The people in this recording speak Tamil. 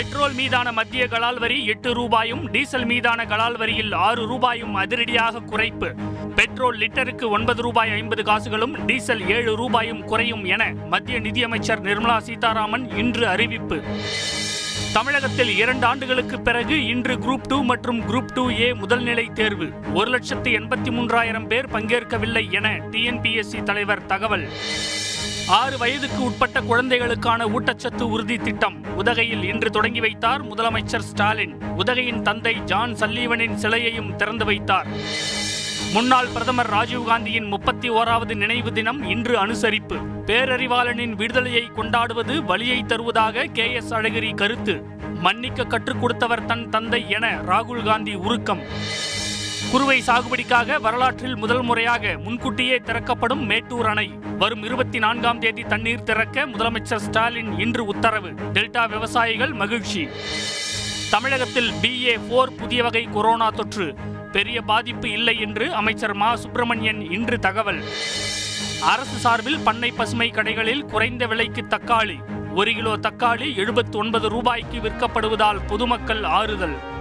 பெட்ரோல் மீதான மத்திய கலால் வரி எட்டு ரூபாயும் டீசல் மீதான கலால் வரியில் ஆறு ரூபாயும் அதிரடியாக குறைப்பு. பெட்ரோல் லிட்டருக்கு ஒன்பது ரூபாய் ஐம்பது காசுகளும் டீசல் ஏழு ரூபாயும் குறையும் என மத்திய நிதியமைச்சர் நிர்மலா சீதாராமன் இன்று அறிவிப்பு. தமிழகத்தில் இரண்டு ஆண்டுகளுக்கு பிறகு இன்று குரூப் டூ மற்றும் குரூப் டூ ஏ முதல்நிலை தேர்வு. ஒரு லட்சத்து எண்பத்தி மூன்றாயிரம் பேர் பங்கேற்கவில்லை என டிஎன்பிஎஸ்சி தலைவர் தகவல். ஆறு வயதுக்கு உட்பட்ட குழந்தைகளுக்கான ஊட்டச்சத்து உறுதி திட்டம் உதகையில் இன்று தொடங்கி வைத்தார் முதலமைச்சர் ஸ்டாலின். உதகையின் தந்தை ஜான் சல்லீவனின் சிலையையும் திறந்து வைத்தார். முன்னாள் பிரதமர் ராஜீவ்காந்தியின் முப்பத்தி ஓராவது நினைவு தினம் இன்று அனுசரிப்பு. பேரறிவாளனின் விடுதலையை கொண்டாடுவது வழியை தருவதாக கே எஸ் அழகிரி கருத்து. மன்னிக்க கற்றுக் கொடுத்தவர் தன் தந்தை என ராகுல் காந்தி உருக்கம். குறுவை சாகுபடிக்காக வரலாற்றில் முதல் முறையாக முன்கூட்டியே திறக்கப்படும் மேட்டூர் அணை. வரும் இருபத்தி நான்காம் தேதி தண்ணீர் திறக்க முதலமைச்சர் ஸ்டாலின் இன்று உத்தரவு. டெல்டா விவசாயிகள் மகிழ்ச்சி. தமிழகத்தில் பிஏ போர் புதிய வகை கொரோனா தொற்று. பெரிய பாதிப்பு இல்லை என்று அமைச்சர் மா. சுப்பிரமணியன் இன்று தகவல். அரசு சார்பில் பண்ணை பசுமை கடைகளில் குறைந்த விலைக்கு தக்காளி. ஒரு கிலோ தக்காளி எழுபத்தி ஒன்பது ரூபாய்க்கு விற்கப்படுவதால் பொதுமக்கள் ஆறுதல்.